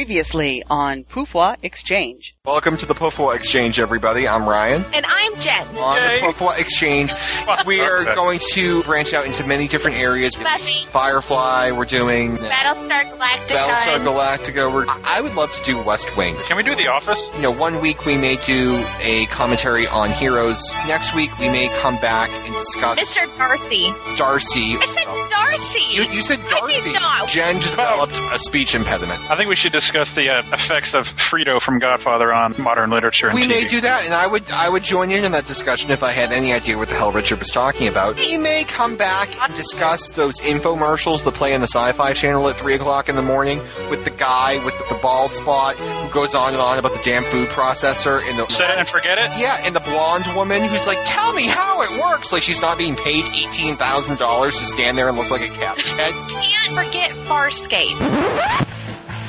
Previously on Poufwa Exchange. Welcome to the Poufwa Exchange, everybody. I'm Ryan. And I'm Jen. On Yay. the Poufwa Exchange, we are going to branch out into many different areas. Buffy. Firefly, we're doing Battlestar Galactica. Battlestar Galactica. We're, I would love to do West Wing. Can we do The Office? You know, one week we may do a commentary on Heroes. Next week we may come back and discuss Mr. Darcy. Darcy. I said Darcy. You, you said I Darcy. did not. Jen just developed a speech impediment. I think we should discuss the uh, effects of Fredo from Godfather on modern literature and We TV. may do that, and I would I would join in in that discussion if I had any idea what the hell Richard was talking about. We may come back and discuss those infomercials that play on the Sci-Fi Channel at three o'clock in the morning with the guy with the, the bald spot who goes on and on about the damn food processor and the Set it and forget it? yeah, and the blonde woman who's like, "Tell me how it works." Like she's not being paid eighteen thousand dollars to stand there and look like a cat head. Can't forget Farscape.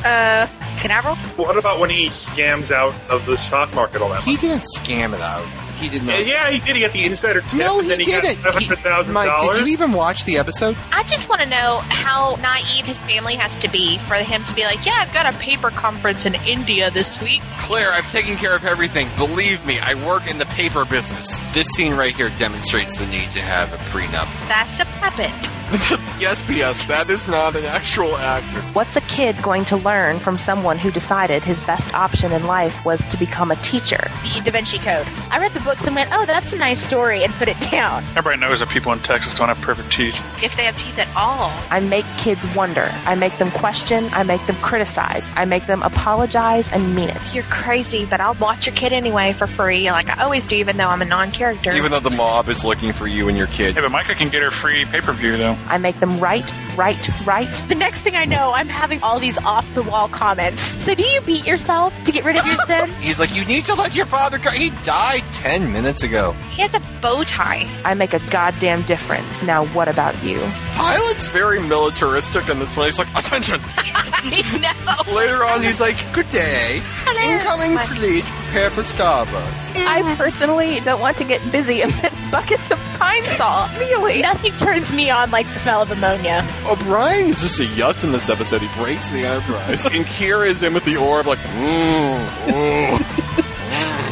Uh, Canaveral? What about when he scams out of the stock market all that He much? didn't scam it out. He did not. Yeah, he did. He got the insider tip, No, he he didn't. got He- hundred thousand Mike, dollars. did you even watch the episode? I just want to know how naive his family has to be for him to be like, yeah, I've got a paper conference in India this week. Claire, I've taken care of everything. Believe me, I work in the paper business. This scene right here demonstrates the need to have a prenup. That's a puppet. yes, P.S. That is not an actual actor. What's a kid going to learn from someone who decided his best option in life was to become a teacher? the Da Vinci Code. I read the books and went, oh, that's a nice story, and put it down. Everybody knows that people in Texas don't have perfect teeth. If they have teeth at all. I make kids wonder. I make them question. I make them criticize. I make them apologize and mean it. You're crazy, but I'll watch your kid anyway for free, like I always do, even though I'm a non-character. Even though the mob is looking for you and your kid. Hey, but Micah can get her free pay-per-view, though. I make them right, right, right. The next thing I know, I'm having all these off the wall comments. So, do you beat yourself to get rid of your sin? He's like, you need to let your father go. He died ten minutes ago. He has a bow tie. I make a goddamn difference. Now, what about you? Pilot's very militaristic, and that's when he's like, attention. I know. Later on, he's like, good day. Hello. Incoming My- fleet, prepare for Starbucks. I personally don't want to get busy amid buckets of pine saw. Really? Nothing turns me on like the smell of ammonia. O'Brien is just a yutz in this episode. He breaks the Enterprise. and Kira is in with the orb, like, mm, ooh.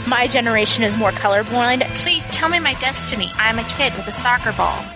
My generation is more colorblind. Please tell me my destiny. I'm a kid with a soccer ball.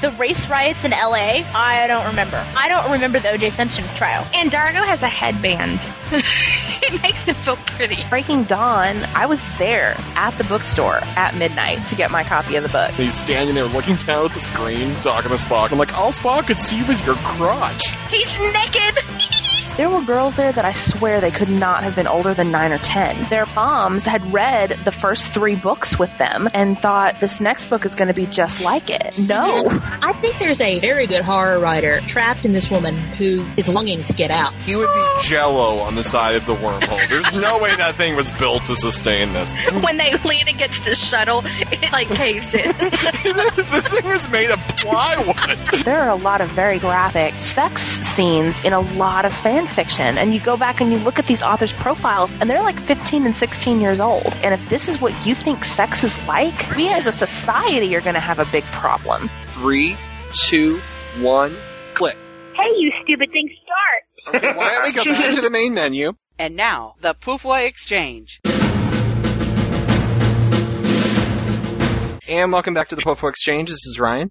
The race riots in LA, I don't remember. I don't remember the OJ Simpson trial. And Dargo has a headband. it makes him feel pretty. Breaking Dawn, I was there at the bookstore at midnight to get my copy of the book. He's standing there looking down at the screen, talking to Spock. I'm like, all Spock could see was your crotch. He's naked. There were girls there that I swear they could not have been older than 9 or 10. Their moms had read the first three books with them and thought this next book is going to be just like it. No. I think there's a very good horror writer trapped in this woman who is longing to get out. He would be jello on the side of the wormhole. There's no way that thing was built to sustain this. when they lean against the shuttle, it like caves in. this thing was made of plywood. There are a lot of very graphic sex scenes in a lot of fan fiction. And you go back and you look at these authors' profiles, and they're like 15 and 16 years old. And if this is what you think sex is like, we as a society are going to have a big problem. Three, two, one, click. Hey, you stupid thing, start! Okay, why don't we go back to the main menu? And now, the Poufwa Exchange. And welcome back to the Pofo Exchange. This is Ryan.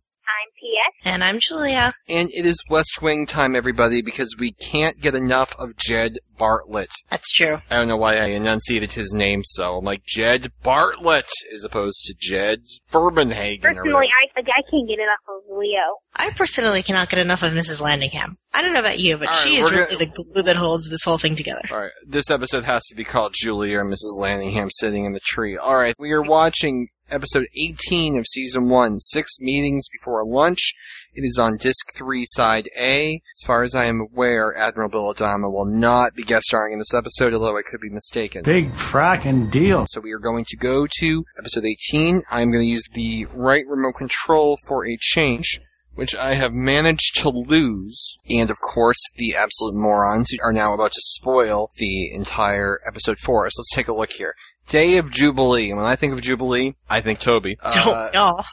I'm P.S. And I'm Julia. And it is West Wing time, everybody, because we can't get enough of Jed Bartlet. That's true. I don't know why I enunciated his name so. I'm like, Jed Bartlet, as opposed to Jed Verbenhagen. Personally, whatever. I, I can't get enough of Leo. I personally cannot get enough of Mrs. Landingham. I don't know about you, but All right, she is we're really the glue that holds this whole thing together. Alright, this episode has to be called Julia or Mrs. Landingham sitting in the tree. Alright, we are watching episode 18 of season 1, Six Meetings Before Lunch. It is on disc 3, side A. As far as I am aware, Admiral Bill Adama will not be guest starring in this episode, although I could be mistaken. Big frackin' deal. So we are going to go to episode 18. I'm going to use the right remote control for a change, which I have managed to lose. And of course, the absolute morons are now about to spoil the entire episode for us. Let's take a look here. Day of Jubilee. When I think of Jubilee, I think Toby. Uh, Don't y'all.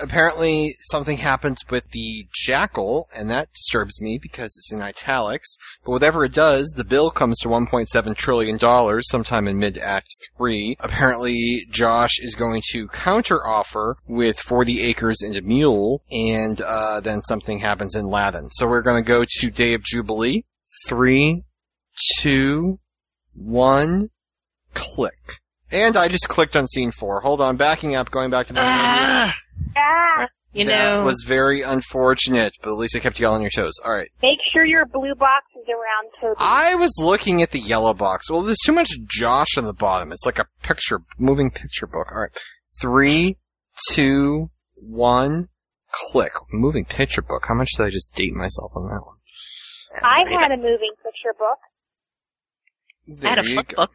apparently something happens with the jackal, and that disturbs me because it's in italics. But whatever it does, the bill comes to 1.7 trillion dollars sometime in mid Act 3. Apparently, Josh is going to counter-offer with 40 acres and a mule, and uh, then something happens in Latin. So we're going to go to Day of Jubilee. Three, two, one, click. And I just clicked on scene four. Hold on, backing up, going back to my menu. Ah, Ah, you That know, was very unfortunate, but at least I kept you all on your toes. All right. Make sure your blue box is around Toby. I was looking at the yellow box. Well, there's too much Josh on the bottom. It's like a picture, moving picture book. All right. Three, two, one, click. Moving picture book. How much did I just date myself on that one? I had a moving picture book. I had a There you flip go. book.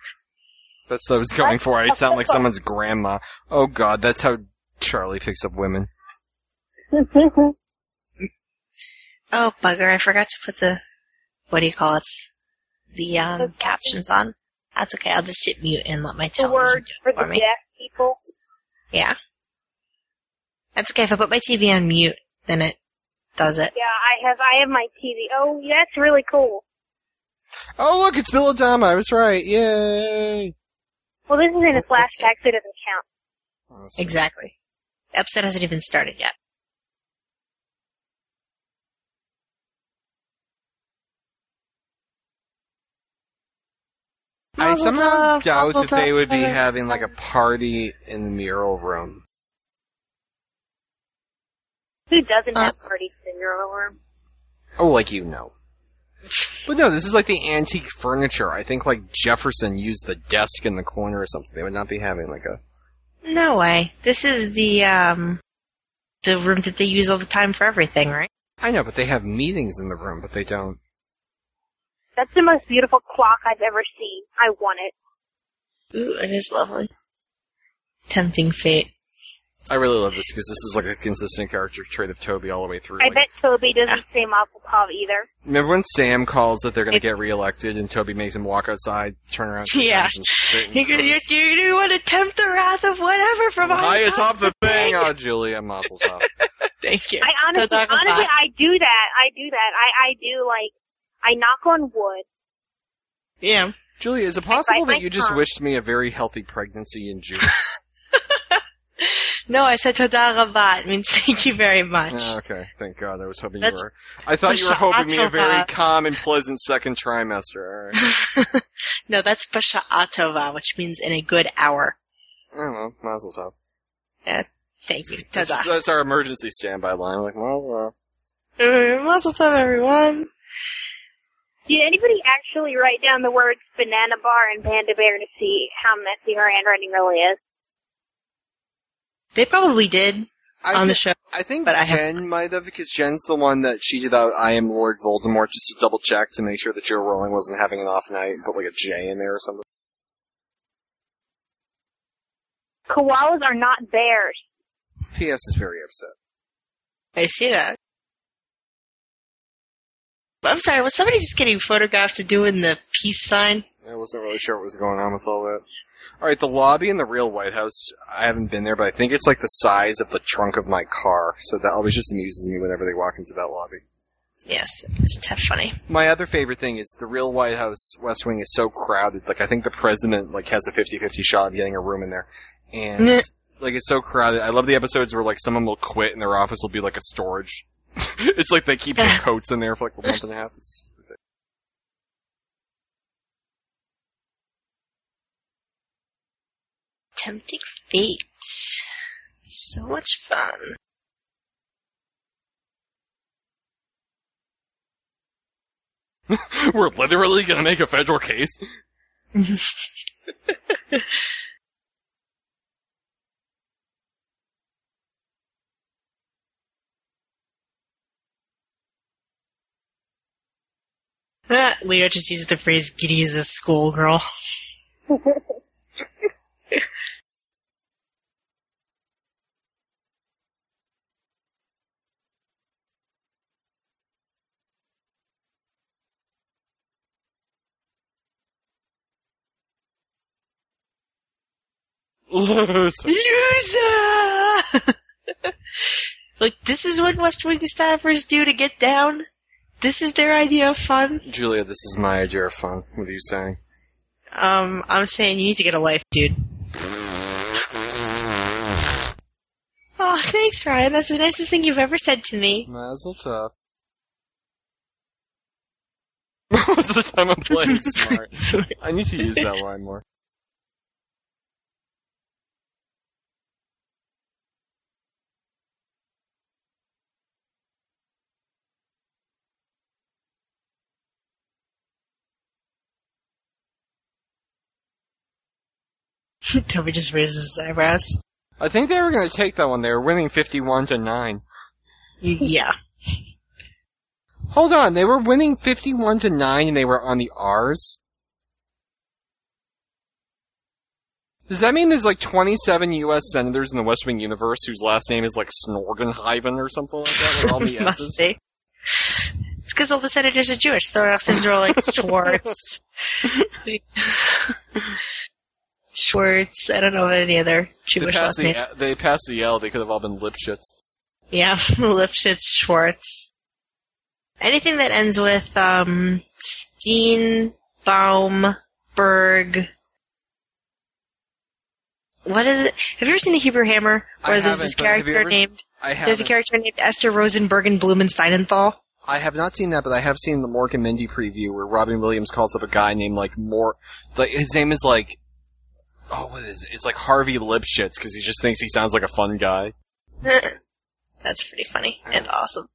That's what I was going for. I sound like someone's grandma. Oh god, that's how Charlie picks up women. Oh, bugger, I forgot to put the, what do you call it? The, um, captions on. That's okay, I'll just hit mute and let my the television words do for it for the me. deaf people. Yeah. That's okay, if I put my TV on mute, then it does it. Yeah, I have I have my TV. Oh, that's really cool. Oh look, it's Bill Adama. I was right. Yay! Well, this is in a flashback, so it doesn't count. Oh, Exactly. The episode hasn't even started yet. I somehow doubt mazel that they would be having like a party in the mural room. Who doesn't Uh. have parties in the mural room? Oh, like you know. But no, this is like the antique furniture. I think like Jefferson used the desk in the corner or something. They would not be having like a. No way. This is the, um, the room that they use all the time for everything, right? I know, but they have meetings in the room, but they don't. That's the most beautiful clock I've ever seen. I want it. Ooh, it is lovely. Tempting fate. I really love this because this is like a consistent character trait of Toby all the way through. I Like, bet Toby doesn't say Mazel Tov either. remember when Sam calls that they're going to It- get reelected and Toby makes him walk outside, turn around, Yeah. and spit in You, his you, do you want to tempt the wrath of whatever from High high atop the thing. Oh, Julia, mazel tov. Thank you. I honestly, Tadaga honestly, bye. I do that. I do that. I, I do like, I knock on wood. Yeah. Julia, is it possible that my you just tongue. wished me a very healthy pregnancy in June? No, I said Tadaga It means thank you very much. Oh, okay, thank God. I was hoping That's- you were. I thought you were hoping me a very calm and pleasant second trimester. All right. no, that's Basha Atova, which means in a good hour. I don't know. Mazel tov. Yeah, Thank you. That's, Tada. that's our emergency standby line. Like, well, uh, Uh, Mazel tov, everyone. Did anybody actually write down the words banana bar and panda bear to see how messy her handwriting really is? They probably did I on the show. I think but I have- Jen might have because Jen's the one that she did out I am Lord Voldemort just to double check to make sure that Jo Rowling wasn't having an off night and put like a J in there or something. Koalas are not bears. P.S. is very upset. I see that. I'm sorry, was somebody just getting photographed to doing the peace sign? I wasn't really sure what was going on with all that. Alright, the lobby in the real White House, I haven't been there, but I think it's like the size of the trunk of my car, so that always just amuses me whenever they walk into that lobby. Yes, it's tough funny. My other favorite thing is the real White House West Wing is so crowded. Like, I think the president, like, has a 50-50 shot of getting a room in there. And, Meh. like, it's so crowded. I love the episodes where, like, someone will quit and their office will be, like, a storage. it's like they keep their coats in there for, like, a month and a half. It's Tempting fate. So much fun. We're literally gonna make a federal case. Ah, Leo just used the phrase giddy as a schoolgirl. Loser. Loser! Like, this is what West Wing staffers do to get down? This is their idea of fun? Julia, this is my idea of fun. What are you saying? Um, I'm saying you need to get a life, dude. Oh, thanks, Ryan. That's the nicest thing you've ever said to me. Mazel tov. Most of the time I'm playing smart. I need to use that line more. Toby just raises his eyebrows. I think they were going to take that one. They were winning 51 to 9. Yeah. Hold on, they were winning 51 to 9 and they were on the R's? Does that mean there's like 27 U.S. senators in the West Wing universe whose last name is like Snorgenhaven or something like that? With all the Must be. It's because all the senators are Jewish. Their last names are all like Schwartz. Schwartz. I don't know any other They Jewish passed, last name. the, they passed the L, they could have all been Lipschitz. Yeah, Lipschitz, Schwartz. Anything that ends with um, Steen, Baum, Berg. What is it? Have you ever seen the Hebrew Hammer? I Where there's this but have you character ever- named I there's a character named Esther Rosenberg and Blumensteinenthal. I have not seen that, but I have seen the Mork and Mindy preview where Robin Williams calls up a guy named like More, like his name is like, oh, what is it? It's like Harvey Lipschitz because he just thinks he sounds like a fun guy. That's pretty funny and awesome.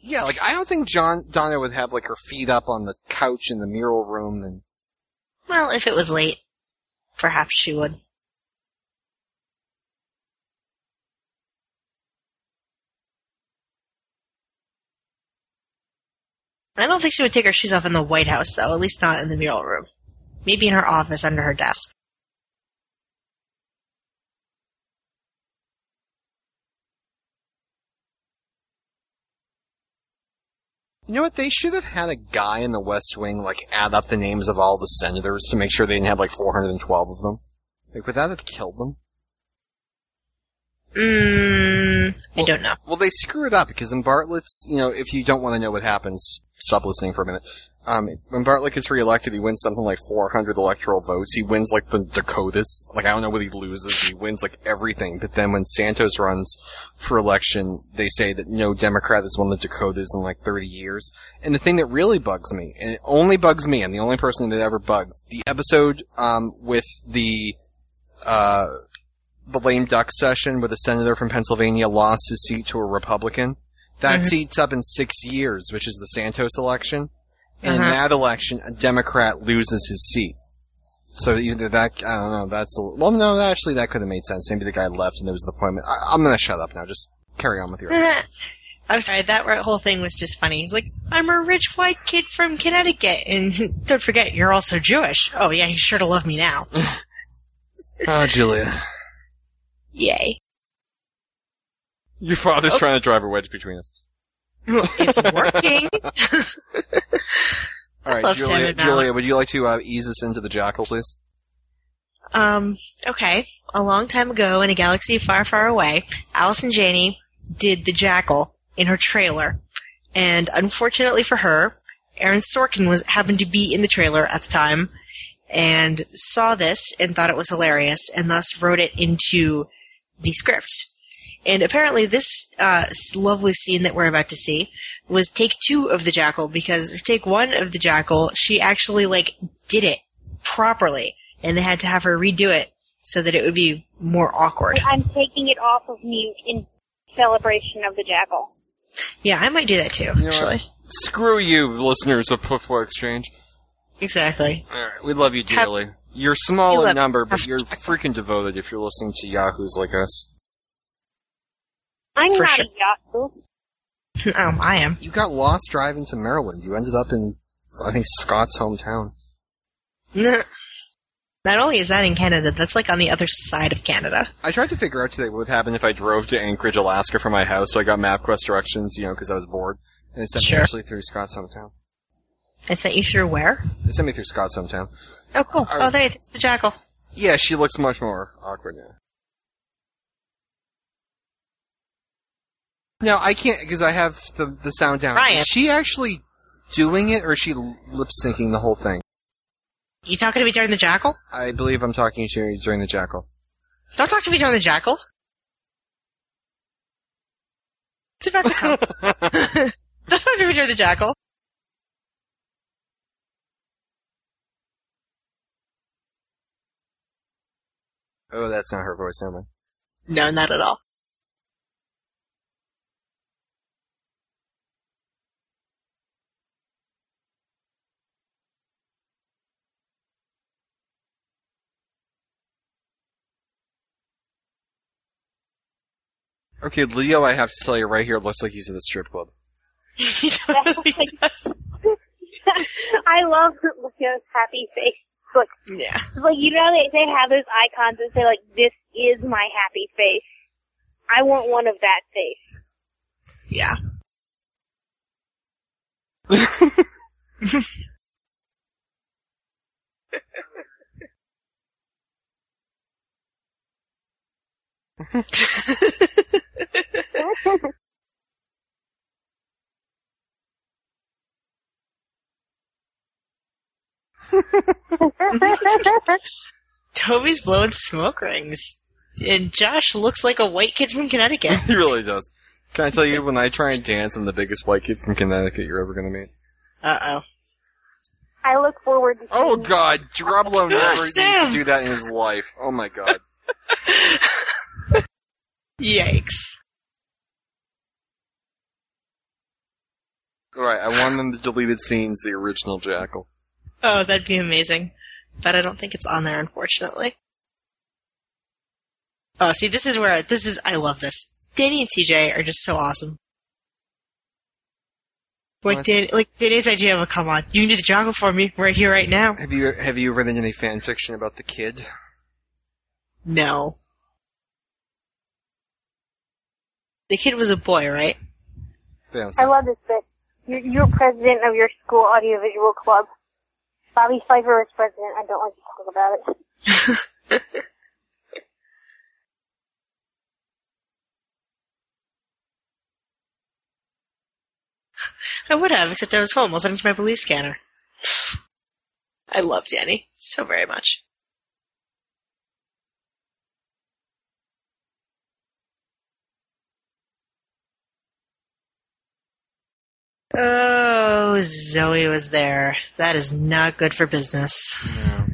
Yeah, like I don't think John Donna would have like her feet up on the couch in the mural room and Well, if it was late, perhaps she would. I don't think she would take her shoes off in the White House, though. At least not in the mural room. Maybe in her office under her desk. You know what? They should have had a guy in the West Wing like add up the names of all the senators to make sure they didn't have like 412 of them. Like would that have killed them? Mm, I don't know. Well, they screw it up because in Bartlet's, you know, if you don't want to know what happens, stop listening for a minute. Um, when Bartlet gets reelected, he wins something like 400 electoral votes. He wins like the Dakotas. Like I don't know what he loses. He wins like everything. But then when Santos runs for election, they say that no Democrat has won the Dakotas in like 30 years. And the thing that really bugs me, and it only bugs me, I'm the only person that ever bugged, the episode, um, with the, uh, the lame duck session where the senator from Pennsylvania lost his seat to a Republican. That Mhm. seat's up in six years, which is the Santos election. And in Uh-huh. that election, a Democrat loses his seat. So either that, I don't know, that's a, well, no, actually that could have made sense. Maybe the guy left and there was an appointment. I, I'm gonna shut up now. Just carry on with your. I'm sorry, that whole thing was just funny. He's like, I'm a rich white kid from Connecticut, and don't forget, you're also Jewish. Oh yeah, he's sure to love me now. oh, Julia. Yay. Your father's trying to drive a wedge between us. It's working. All right, Julia. Julia, would you like to uh, ease us into the jackal, please? Um, okay. A long time ago in a galaxy far, far away, Allison Janney did the Jackal in her trailer. And unfortunately for her, Aaron Sorkin was happened to be in the trailer at the time and saw this and thought it was hilarious and thus wrote it into the script. And apparently this uh, lovely scene that we're about to see was take two of the Jackal because take one of the Jackal, she actually like did it properly and they had to have her redo it so that it would be more awkward. I'm taking it off of mute in celebration of the jackal. Yeah, I might do that too, You know actually. what? Screw you, listeners of Poufwa Exchange. Exactly. Alright, we love you Have- dearly. You're small You in number, but you're freaking devoted if you're listening to yahoos like us. I'm For not sure. a Yahoo. um, I am. You got lost driving to Maryland. You ended up in, I think, Scott's hometown. Not only is that in Canada, that's like on the other side of Canada. I tried to figure out today what would happen if I drove to Anchorage, Alaska from my house, so I got MapQuest directions, you know, because I was bored. And it sent Sure. me actually through Scott's hometown. It sent you through where? It sent me through Scott's hometown. Oh, cool. Are- Oh, there, there's the jackal. Yeah, she looks much more awkward now. No, I can't because I have the the sound down. Ryan. Is she actually doing it, or is she lip syncing the whole thing? You talking to me during the jackal? I believe I'm talking to you during the jackal. Don't talk to me during the jackal. It's about to come. Don't talk to me during the jackal. Oh, that's not her voice, never mind. No, not at all. Okay, Leo, I have to tell you right here, looks like he's in the strip club. he totally does. I love Leo's happy face. Like, Yeah. like you know, they they have those icons that say like, "This is my happy face." I want one of that face. Yeah. Toby's blowing smoke rings. And Josh looks like a white kid from Connecticut. he really does. Can I tell you, when I try and dance, I'm the biggest white kid from Connecticut you're ever gonna meet. Uh oh. I look forward to. Oh seeing- god, Garoppolo never needs Sam! to do that in his life. Oh my god. Yikes. Alright, I want in the deleted scenes the original Jackal. Oh, that'd be amazing. But I don't think it's on there, unfortunately. Oh, see, this is where this is. I love this. Danny and CJ are just so awesome. Like What? Dan, like Danny's idea of a come on, you can do the job for me right here, right now. Have you have you read any fan fiction about the kid? No. The kid was a boy, right? Fancy. I love this bit. You're, you're president of your school audiovisual club. Bobby Pfeiffer is president. I don't like to talk about it. I would have, except I was home I listening to my police scanner. I love Danny so very much. Oh, Zoey was there. That is not good for business. Yeah.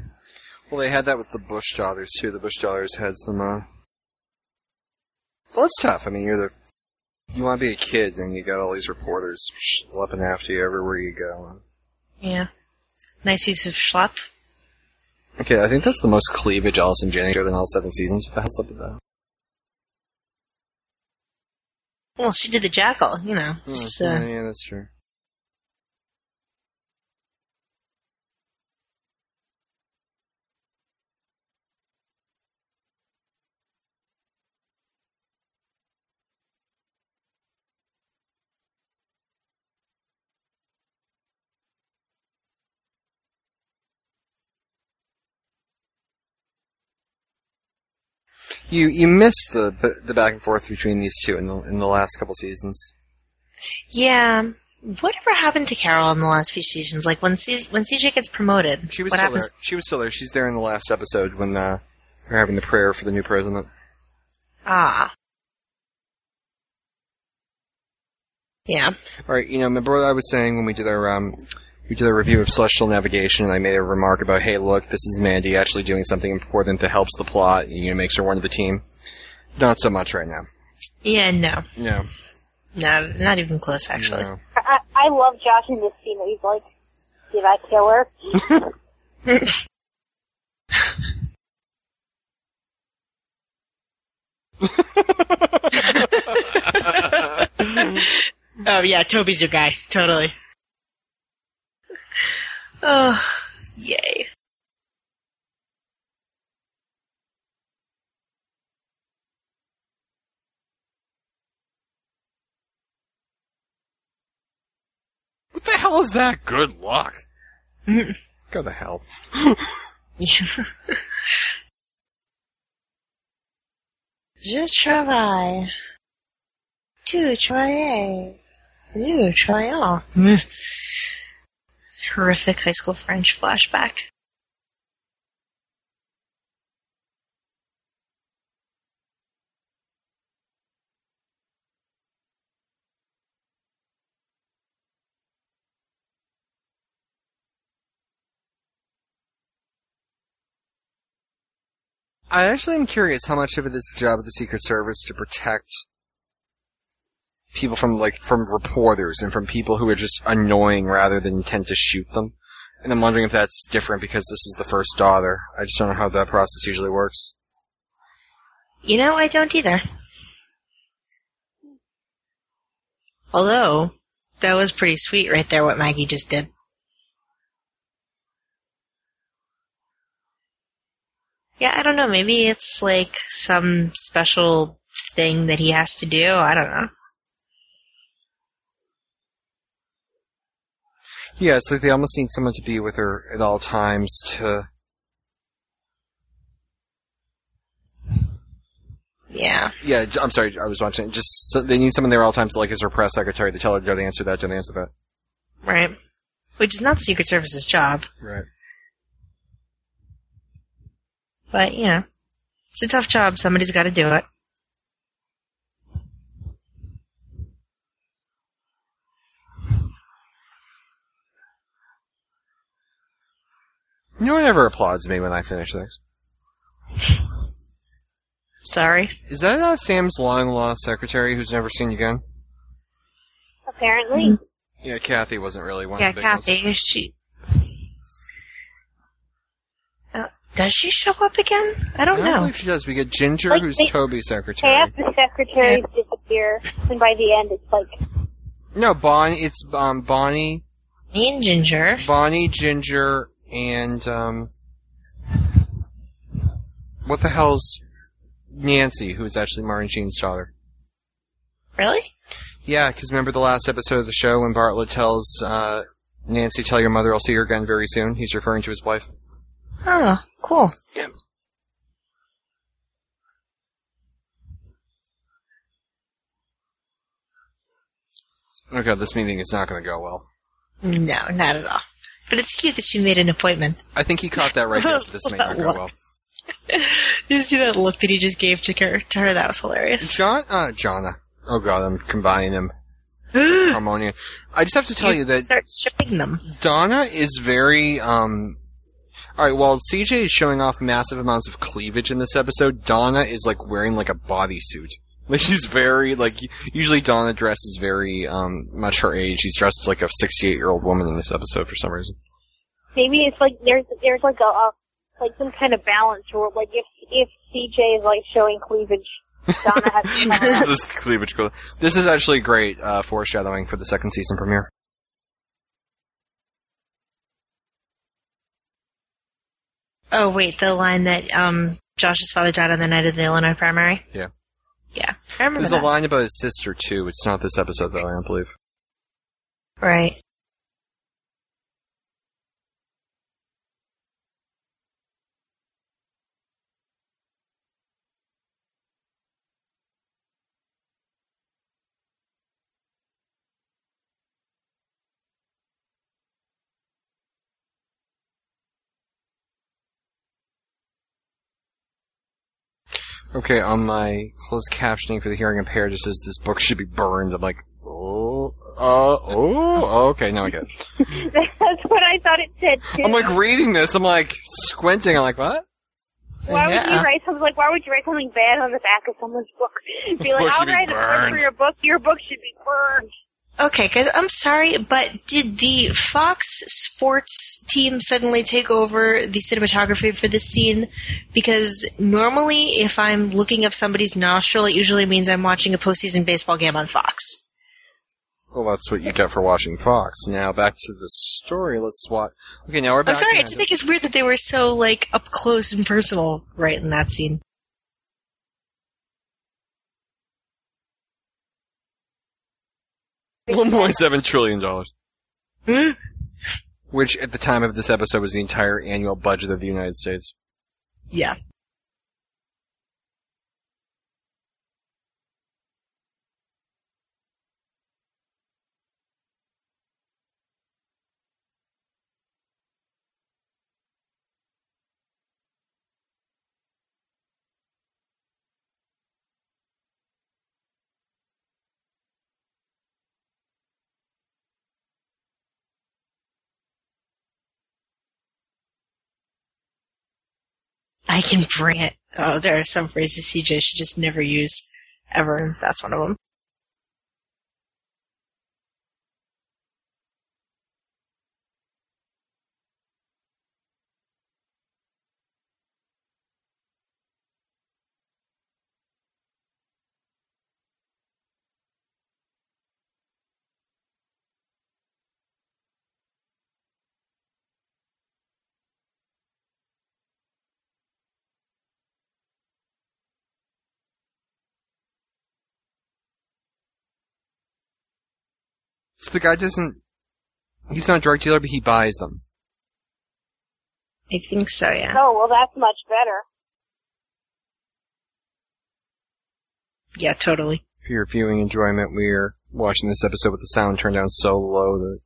Well, they had that with the Bush daughters too. The Bush daughters had some. uh... Well, it's tough. I mean, you're the you want to be a kid, and you got all these reporters schlepping after you everywhere you go. Yeah. Nice use of schlep. Okay, I think that's the most cleavage Allison Janney showed in all seven seasons. What the hell's up with that? Well, she did the jackal, you know. Hmm, Just, yeah, uh, yeah, that's true. You you missed the the back and forth between these two in the in the last couple seasons. yeah. Whatever happened to Carol in the last few seasons? Like when C- when CJ gets promoted, She was what still happens? there. She was still there. She's there in the last episode when uh, they're having the prayer for the new president. Ah. Yeah. All right, you know, remember what I was saying when we did our um, we did a review of Celestial Navigation, and I made a remark about, hey, look, this is Mandy actually doing something important that helps the plot, and you know, makes her one of the team. Not so much right now. Yeah, no. No, No, not even close, actually. no. I, I love Josh in this scene. He's like, "Did I kill her?" Oh, yeah, Toby's your guy. Totally. Oh, yay. What the hell is that? Good luck. Go the hell. Je travaille. two, try A. You try all. Horrific high school French flashback. I actually am curious how much of it is the job of the Secret Service to protect people from like from reporters and from people who are just annoying rather than intent to shoot them. And I'm wondering if that's different because this is the first daughter. I just don't know how that process usually works. You know, I don't either. Although, that was pretty sweet right there what Maggie just did. Yeah, I don't know. Maybe it's like some special thing that he has to do. I don't know. Yeah, it's like they almost need someone to be with her at all times to. Yeah. Yeah, I'm sorry, I was watching. it. Just so they need someone there at all times, like as her press secretary, to tell her, don't answer that, don't answer that. Right. Which is not the Secret Service's job, Right. but you know, it's a tough job. Somebody's got to do it. No one ever applauds me when I finish things. Sorry. Is that uh, Sam's long lost secretary who's never seen you again? Apparently. Yeah, Kathy wasn't really one yeah, of the big ones. Kathy. She. Uh, does she show up again? I don't I know. believe she does. We get Ginger, Like, who's they- Toby's secretary. Half the secretaries disappear, and by the end, it's like No, Bonnie. It's um Bonnie, Me and Ginger. Bonnie, Ginger, and um. What the hell's Nancy, who's actually Martin Sheen's daughter? Really? Yeah, because remember the last episode of the show when Bartlet tells uh, Nancy, "Tell your mother I'll see her again very soon." He's referring to his wife. Oh, cool. Yeah. Okay, this meeting is not going to go well. No, not at all. But it's cute that she made an appointment. I think he caught that right there. This may not go well. You see that look that he just gave to her? To her, that was hilarious. John, uh, Jonna. Oh god, I'm combining them. Harmonia. I just have to tell you that start shipping them. Donna is very um. All right, while CJ is showing off massive amounts of cleavage in this episode, Donna is like wearing like a bodysuit. Like she's very like usually Donna dresses very um much her age. She's dressed like a 68 year old woman in this episode for some reason. maybe it's like there's there's like a, a like some kind of balance where like if if CJ is like showing cleavage, Donna has to this is cleavage. cool. This is actually great uh, foreshadowing for the second season premiere. Oh wait, the line that um Josh's father died on the night of the Illinois primary. Yeah. Yeah, I remember There's that. a line about his sister too. It's not this episode though. I don't believe. Right. Okay, on my closed captioning for the hearing impaired, it says this book should be burned. I'm like, oh, uh, oh, okay, now I get it. That's what I thought it said too. I'm like reading this, I'm like squinting, I'm like, what? Why would Yeah. you write something like? Why would you write something bad on the back of someone's book? Be This like, book I'll should be write a book burned." for your book. Your book should be burned. Okay, guys, I'm sorry, but did the Fox Sports team suddenly take over the cinematography for this scene? Because normally, if I'm looking up somebody's nostril, it usually means I'm watching a postseason baseball game on Fox. Well, that's what you get for watching Fox. Now back to the story. Let's watch. Okay, now we're back. I'm sorry, I just think it's weird that they were so like up close and personal right in that scene. One point seven trillion dollars, Hmm? which at the time of this episode was the entire annual budget of the United States. Yeah. I can bring it. Oh, there are some phrases CJ should just never use ever. That's one of them. So the guy doesn't. He's not a drug dealer, but he buys them. I think so, yeah. Oh, well, that's much better. Yeah, totally. For your viewing enjoyment, we're watching this episode with the sound turned down so low that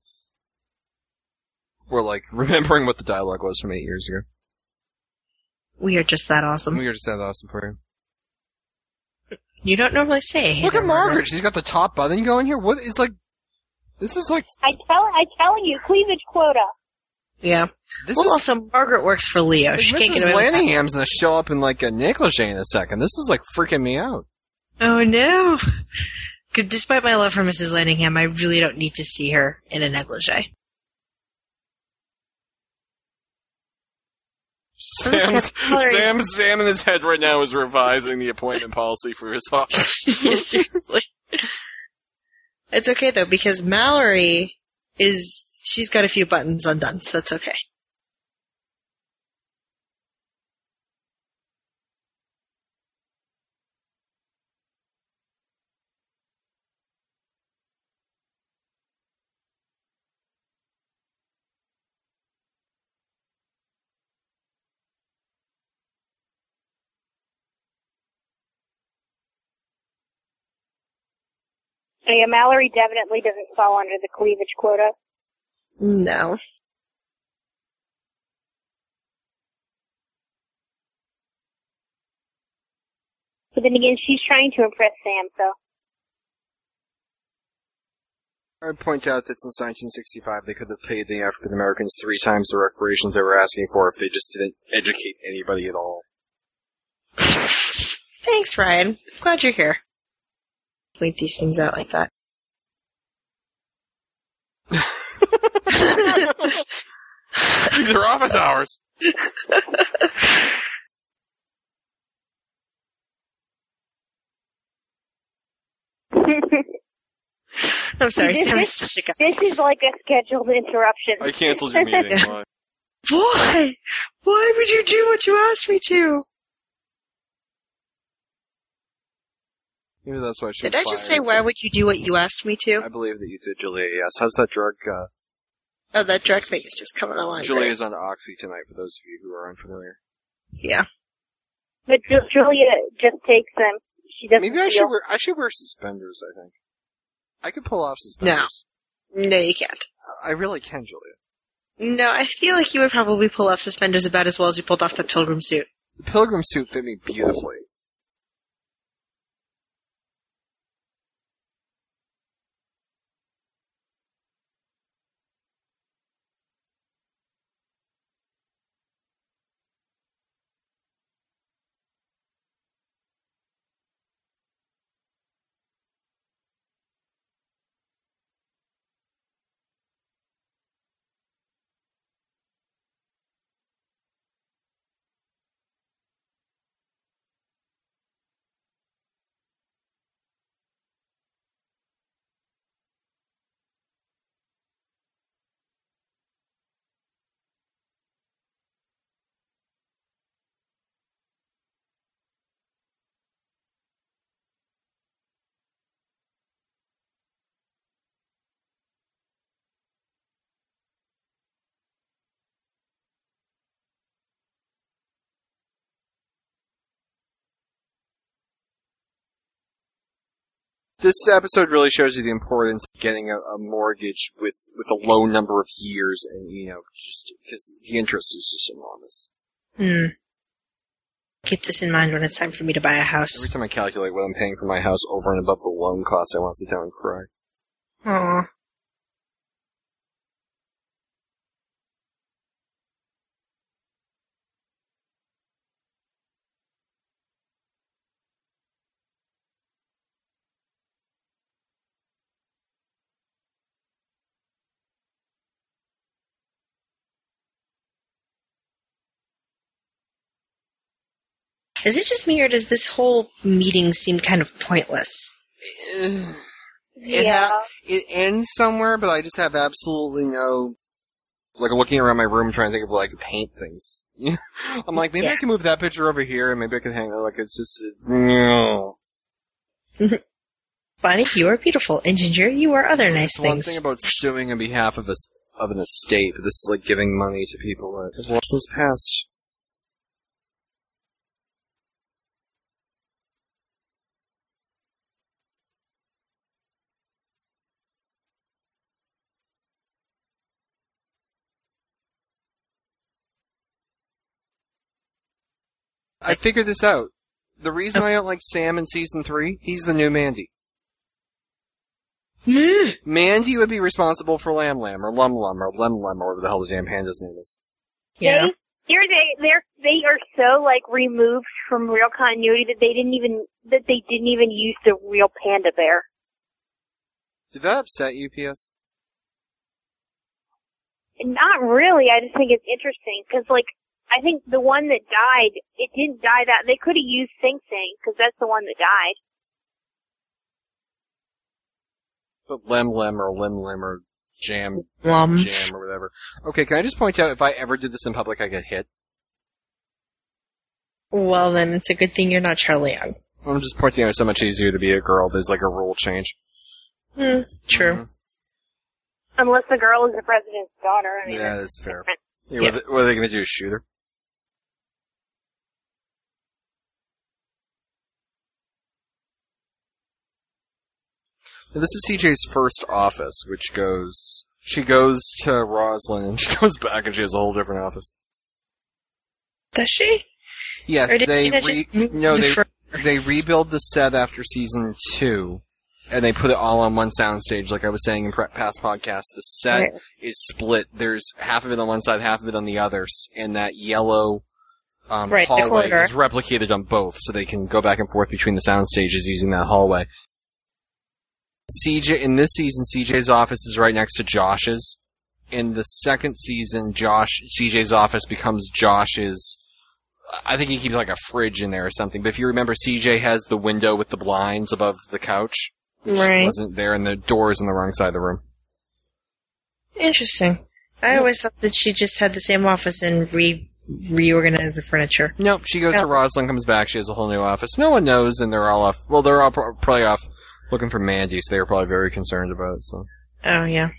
we're like remembering what the dialogue was from eight years ago. We are just that awesome. We are just that awesome for you. You don't normally say. Hey Look there, at Margaret. She's got the top button going here. What is like? This is like I tell, I telling you, cleavage quota. Yeah. this well, is. also Margaret works for Leo. like, She can't get Mrs. away with that. Landingham's gonna show up in like a negligee in a second. This is like freaking me out. Oh no! 'Cause despite my love for Mrs. Landingham, I really don't need to see her in a negligee. Sam's, gonna colour his- Sam, Sam in his head right now is revising the appointment policy for his office. yeah, seriously. It's okay though because Mallory is she's got a few buttons undone, so it's okay. Yeah, Mallory definitely doesn't fall under the cleavage quota. No. But then again, she's trying to impress Sam, so. I would point out that since 1965, they could have paid the African Americans three times the reparations they were asking for if they just didn't educate anybody at all. Thanks, Ryan. Glad you're here. Point these things out like that. These are office hours. I'm sorry, This Sam's is- such a guy. This is like a scheduled interruption. I canceled your meeting. Why? Why? Why would you do what you asked me to? Maybe that's why she Did was I just say why would you do what you asked me to? I believe that you did, Julia. Yes. How's that drug? Uh, Oh, that drug thing is just coming along. Julia great. is on Oxy tonight. For those of you who are unfamiliar, Yeah. But Ju- Julia just takes them. She doesn't maybe I feel. should wear. I should wear suspenders. I think I could pull off suspenders. No. No, you can't. I really can, Julia. No, I feel like you would probably pull off suspenders about as well as you pulled off the pilgrim suit. The pilgrim suit fit me beautifully. This episode really shows you the importance of getting a, a mortgage with with a low number of years, and you know, just because the interest is just enormous. Hmm. Keep this in mind when it's time for me to buy a house. Every time I calculate what I'm paying for my house over and above the loan costs, I want to sit down and cry. Aw. Is it just me or does this whole meeting seem kind of pointless? It, Yeah. ha- it ends somewhere, but I just have absolutely no. Like looking around my room, trying to think of like paint things. I'm like, maybe I can move that picture over here, and maybe I can hang it. Like it's just no. Bonnie, you are beautiful, and Ginger, you are other nice One things. thing about suing on behalf of a s- of an estate, this is like giving money to people that have lost since past. I figured this out. The reason I don't like Sam in season three, he's the new Mandy. Hmm. Mandy would be responsible for Lam Lam or Lum Lum or Lem Lem or whatever the hell the damn panda's name is. yeah. They're they they're they are so like removed from real continuity that they didn't even that they didn't even use the real panda bear. Did that upset you, PS? Not really. I just think it's interesting because like I think the one that died, it didn't die that they could have used Sing Sing because that's the one that died. But Lem Lem or Lim Lim or Jam Lum. Jam or whatever. Okay, can I just point out if I ever did this in public, I get hit? Well, then it's a good thing you're not Charlie Young. I'm just pointing out it's so much easier to be a girl. There's like a rule change. Hmm, true. Mhm. Unless the girl is the president's daughter. I mean, Yeah, that's fair. different. Yeah, What, are they, what are they going to do? Shoot her? This is CJ's first office, which goes. She goes to Rosslyn and she goes back and she has a whole different office. Does she? Yes, they re- no they they rebuild the set after season two, and they put it all on one soundstage. Like I was saying in pre- past podcasts, the set Right. is split. There's half of it on one side, half of it on the other, and that yellow um, Right, hallway is replicated on both, so they can go back and forth between the sound stages using that hallway. CJ in this season, CJ's office is right next to Josh's. In the second season, Josh CJ's office becomes Josh's. I think he keeps like a fridge in there or something. But if you remember, CJ has the window with the blinds above the couch, Right. wasn't there, and the door is on the wrong side of the room. Interesting. I always thought that she just had the same office and re reorganized the furniture. Nope, she goes Yeah. to Rosslyn, comes back, she has a whole new office. No one knows, and they're all off. Well, they're all pro- probably off looking for Mandy, so they were probably very concerned about it. So. Oh yeah.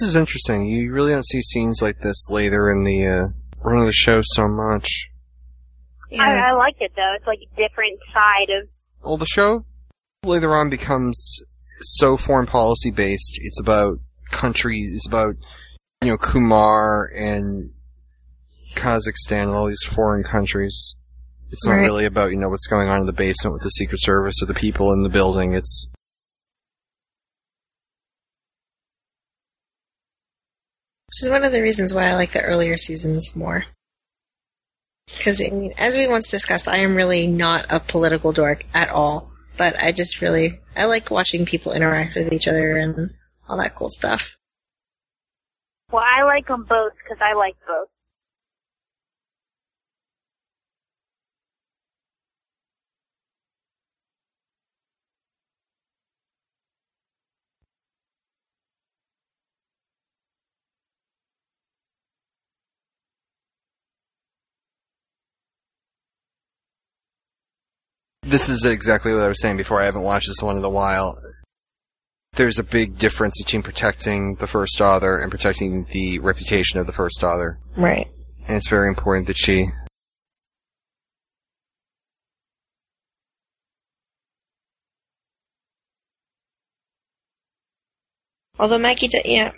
This is interesting. You really don't see scenes like this later in the uh, run of the show so much. Yeah, I, I like it though. It's like a different side of Well, the show later on becomes so foreign policy based. It's about countries. It's about you know Qumar and Kazakhstan and all these foreign countries. It's not Right. really about you know what's going on in the basement with the Secret Service or the people in the building. It's Which is one of the reasons why I like the earlier seasons more. Because, I mean, as we once discussed, I am really not a political dork at all. But I just really, I like watching people interact with each other and all that cool stuff. well, I like them both because I like both. This is exactly what I was saying before. I haven't watched this one in a while. There's a big difference between protecting the first daughter and protecting the reputation of the first daughter. Right. And it's very important that she Although Maggie, do, yeah,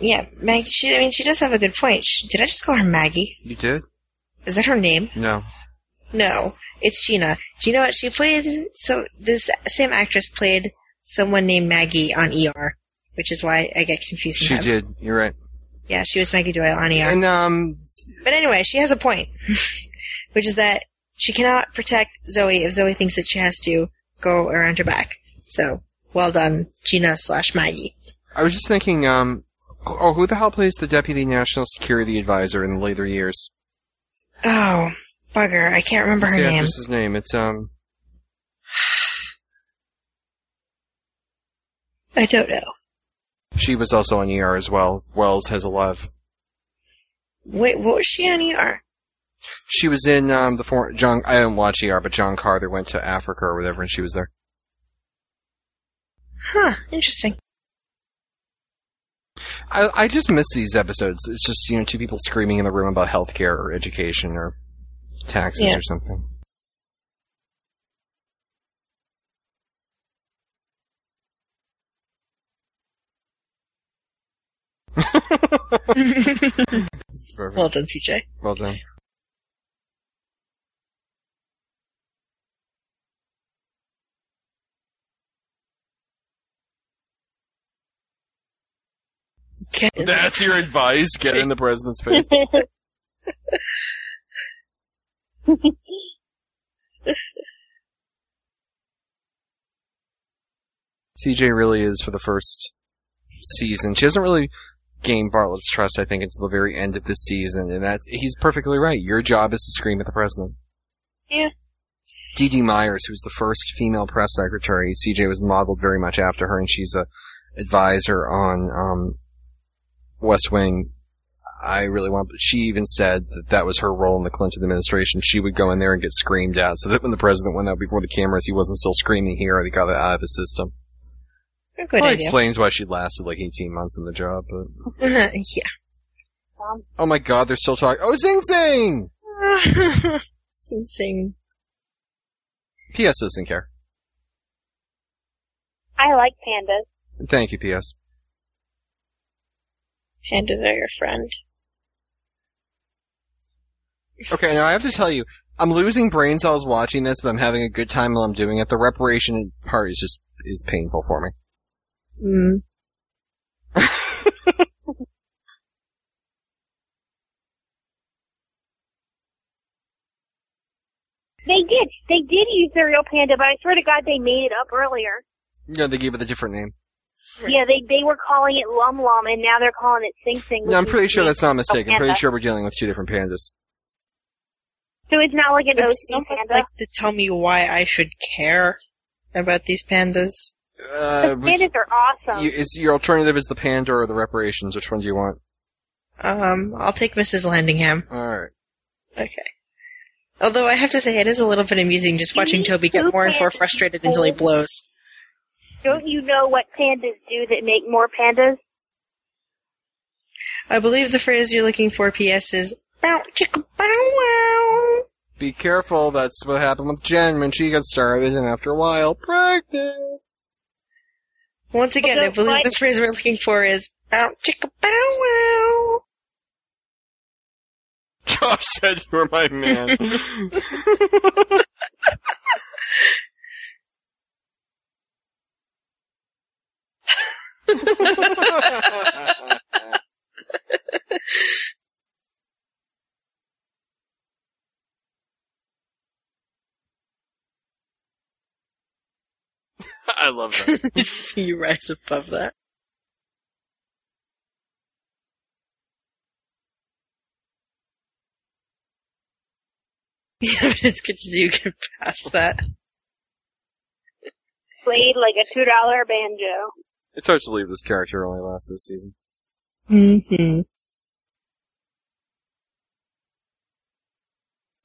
yeah, Maggie. She, I mean, she does have a good point. She, did I just call her Maggie? You did? Is that her name? No. No, it's Gina. Do you know what she played? So this same actress played someone named Maggie on ER, which is why I get confused. She did. You're right. Yeah, she was Maggie Doyle on ER. And um, But anyway, she has a point, which is that she cannot protect Zoey if Zoey thinks that she has to go around her back. So, well done, Gina slash Maggie. I was just thinking, um, oh, who the hell plays the deputy national security advisor in the later years? Oh, bugger, I can't remember What's her the name. actress's name? It's um, I don't know. she was also on ER as well. Wells has a love. Wait, what was she on ER? She was in um the for- John. I didn't watch ER, but John Carter went to Africa or whatever, and she was there. Huh, interesting. I I just miss these episodes. It's just you know two people screaming in the room about healthcare or education or taxes Yeah. or something. Well done, CJ. Well done. That's your advice. Get in the president's face. CJ really is for the first season. She hasn't really gained Bartlet's trust, I think, until the very end of this season, and that he's perfectly right. Your job is to scream at the president. Yeah. Dee Dee Myers, who's the first female press secretary, CJ was modeled very much after her, and she's a advisor on um, West Wing. I really want. But she even said that that was her role in the Clinton administration. She would go in there and get screamed at, so that when the president went out before the cameras, he wasn't still screaming here. They got it out of his system. Good Well, it idea. explains why she lasted like 18 months in the job. But yeah. oh my God, they're still talking. Oh, Zing Zing. Zing Zing. P.S. doesn't care. I like pandas. Thank you, P.S. Pandas are your friend. Okay, now I have to tell you, I'm losing brain cells watching this, but I'm having a good time while I'm doing it. The reparation part is just is painful for me. Mm. They did. They did use the real panda, but I swear to God, they made it up earlier. Yeah, they gave it a different name. Yeah, they they were calling it Lum Lum, and now they're calling it Sing Sing. No, I'm pretty sure that's not a mistake. I'm pretty sure we're dealing with two different pandas. So it's not like an Would OC someone panda. like to tell me why I should care about these pandas? Uh, the pandas are awesome. you, is your alternative is the panda or the reparations? Which one do you want? Um, I'll take Mrs. Landingham. All right. Okay. Although I have to say, it is a little bit amusing just watching Toby get more and more frustrated until he blows. Don't you know what pandas do that make more pandas? I believe the phrase you're looking for, P.S., is bow chicka bow wow. Be careful. That's what happened with Jen when she got started, and after a while, pregnant. Once again, I believe like- the phrase we're looking for is bow chicka bow wow. Josh said you were my man. I love that. See you rise above that. Yeah, but it's good to see you get past that. Played like a two dollar banjo. It's hard to believe this character only lasts this season. Mm-hmm.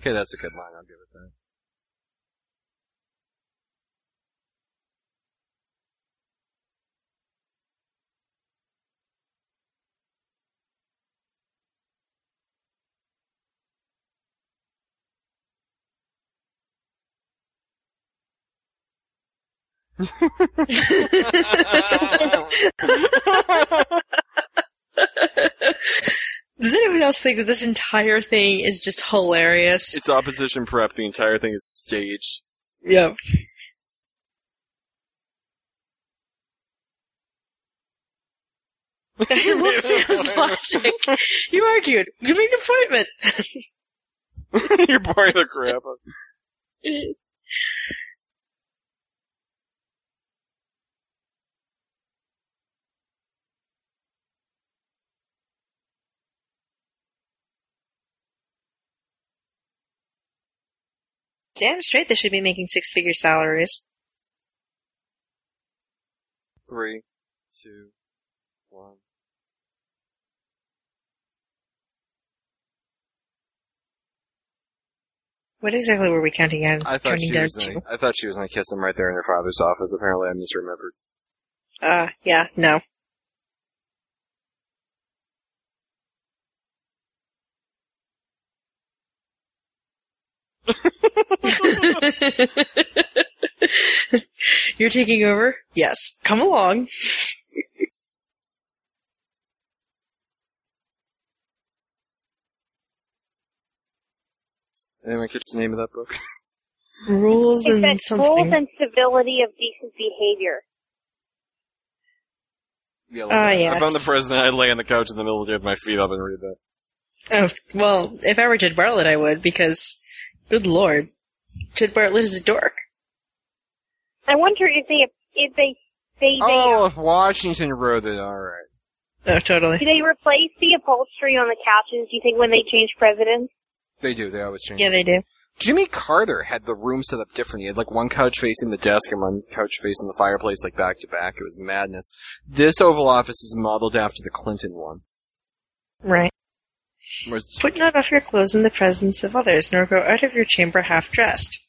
Okay, that's a good line. I'll give it that. Does anyone else think that this entire thing is just hilarious? it's opposition prep. The entire thing is staged. Yep. I love Sam's logic. You argued. You made an appointment. You're boring the crap. Damn straight they should be making six figure salaries. Three, two, one. What exactly were we counting on? I thought turning she down was. to? Gonna, I thought she was gonna kiss him right there in her father's office. Apparently, I misremembered. Uh, yeah, no. You're taking over? Yes. Come along. Anyone catch the name of that book? Rules It and said rules and civility of decent behavior. Yeah, Ah, that. yes. If I'm the president, I'd lay on the couch in the middle of the day with my feet up and read that. Oh, well, if I were Jed Bartlet, I would, because, good lord. Jed Bartlet is a dork. I wonder if they if they they, they Oh, if Washington wrote it, alright. Oh, totally. do they replace the upholstery on the couches? Do you think when they change presidents? They do, they always change. Yeah, they do. Jimmy Carter had the room set up differently. He had like one couch facing the desk and one couch facing the fireplace, like back to back. It was madness. This Oval Office is modeled after the Clinton one. Right. Was Put not off your clothes in the presence of others, nor go out of your chamber half dressed.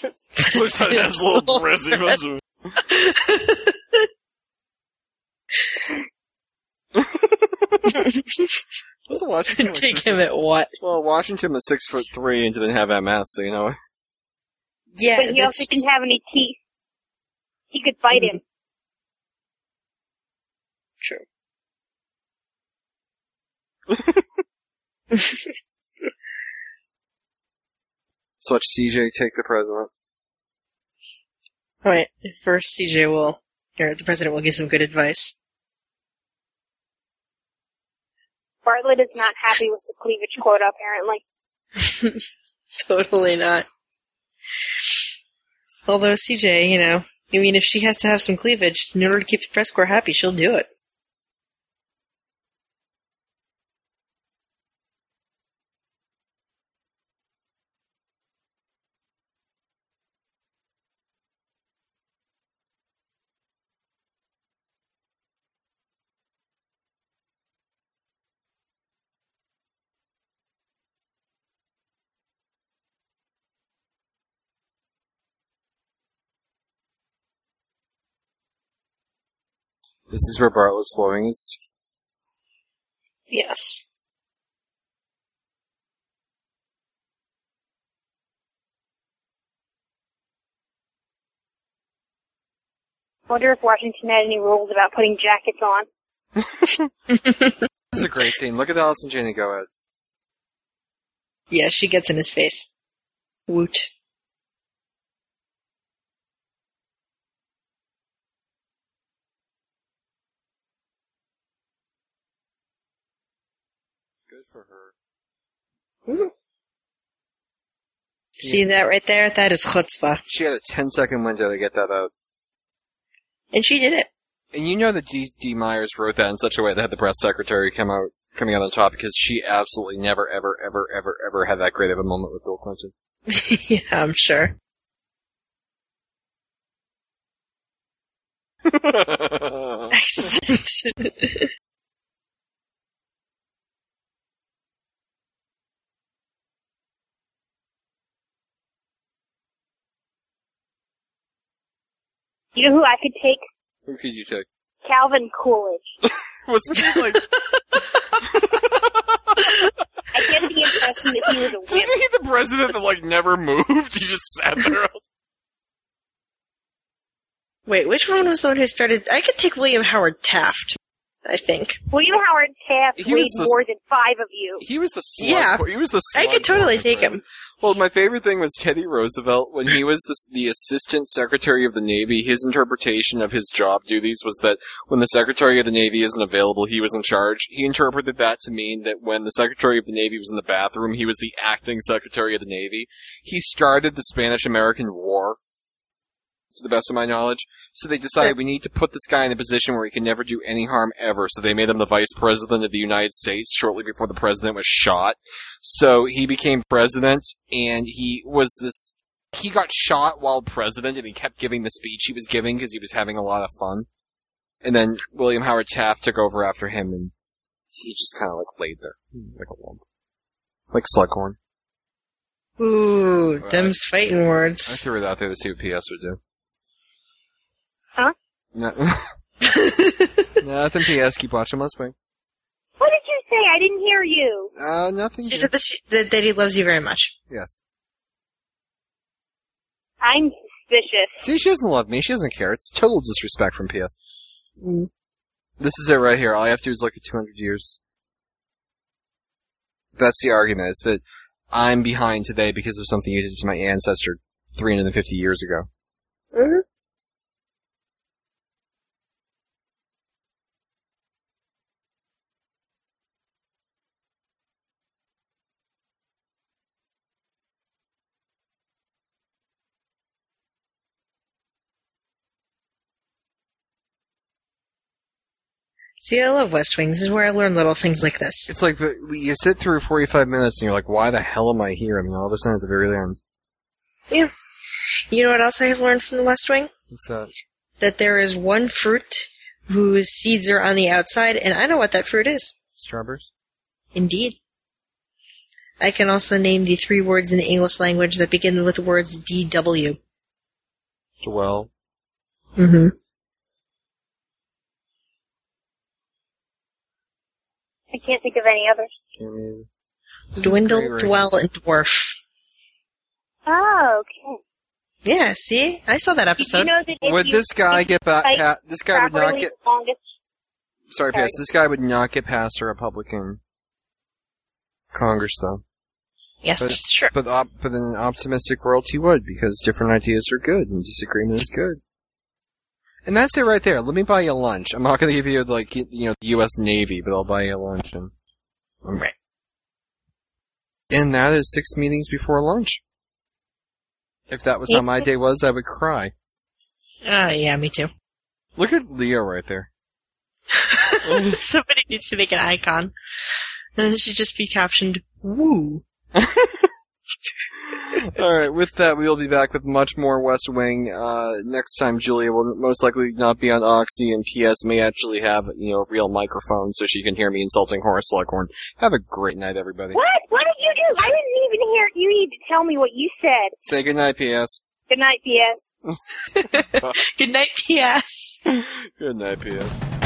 looks like that's a little prissy, wasn't it? Wasn't Washington Take him at what? Well, Washington was six foot three and didn't have MS, so you know. Yeah, but he also didn't have any teeth. He could bite him. true. So watch CJ take the president. All right. First, CJ will, or the president will give some good advice. Bartlet is not happy with the cleavage quota, apparently. totally not. Although CJ, you know, I mean, if she has to have some cleavage in order to keep the press corps happy, she'll do it. This is where Bartlet's blowing his. Yes. Wonder if Washington had any rules about putting jackets on. This is a great scene. Look at Allison Janney go at. Yeah, she gets in his face. Woot. Good for her. See that right there? That is chutzpah. She had a 10 second window to get that out. And she did it. And you know that Dee Dee Myers wrote that in such a way that had the press secretary come out, coming out on top because she absolutely never, ever, ever, ever, ever had that great of a moment with Bill Clinton. yeah, I'm sure. Excellent. You know who I could take? Who could you take? Calvin Coolidge. Wasn't he like, I get the impression that he was a isn't he the president that like never moved? He just sat there. Wait, which one was the one who started? I could take William Howard Taft. I think. William Howard Taft He weighed was the- more than five of you. He was the slug. Yeah. He was the. I could totally boy, take him. Well, my favorite thing was Teddy Roosevelt when he was the, the assistant secretary of the Navy. His interpretation of his job duties was that when the secretary of the Navy isn't available, he was in charge. He interpreted that to mean that when the secretary of the Navy was in the bathroom, he was the acting secretary of the Navy. He started the Spanish-American War. To the best of my knowledge. So they decided we need to put this guy in a position where he can never do any harm ever. So they made him the vice president of the United States shortly before the president was shot. So he became president and he was this, he got shot while president and he kept giving the speech he was giving because he was having a lot of fun. And then William Howard Taft took over after him and he just kind of like laid there. Like a lump. Like Slughorn. Ooh, them's uh, fighting words. I words. threw it out there to see what PS would do. Huh? No. nothing PS, keep watching West Wing. What did you say? I didn't hear you. Uh, nothing. She said that, she, that, that he loves you very much. Yes. I'm suspicious. See, she doesn't love me. She doesn't care. It's total disrespect from PS. This is it right here. All I have to do is look at 200 years. That's the argument, is that I'm behind today because of something you did to my ancestor 350 years ago. Mhm. See, I love West Wing. This is where I learn little things like this. It's like, you sit through 45 minutes and you're like, why the hell am I here? I mean, all of a sudden at the very end. Yeah. You know what else I have learned from the West Wing? What's that? That there is one fruit whose seeds are on the outside, and I know what that fruit is. Strawberries? Indeed. I can also name the three words in the English language that begin with the words DW. Dwell. Mm-hmm. Can't think of any others. Can't either. This is great Dwindle, right dwell, and dwarf. Oh, okay. Yeah, see? I saw that Did you episode. know that Would you this guy get back? Pa- this guy would not get. longest Sorry, sorry. PS. This guy would not get past a Republican Congress, though. yes, but- that's true. But op- but in an optimistic world, he would because different ideas are good and disagreement is good. And that's it right there. Let me buy you lunch. I'm not going to give you like you know the U.S. Navy, but I'll buy you lunch. And Right. and that is six meetings before lunch. If that was how my day was, I would cry. Uh, yeah, me too. Look at Leo right there. Somebody needs to make an icon. And it should just be captioned, woo. All right. With that, we will be back with much more West Wing. Uh, next time, Julia will most likely not be on Oxy, and PS may actually have you know a real microphone so she can hear me insulting Horace Slughorn. Have a great night, everybody. What? What did you do? I didn't even hear. You need to tell me what you said. Say good night, PS. Good night, PS. Good night, P.S. Good night, PS.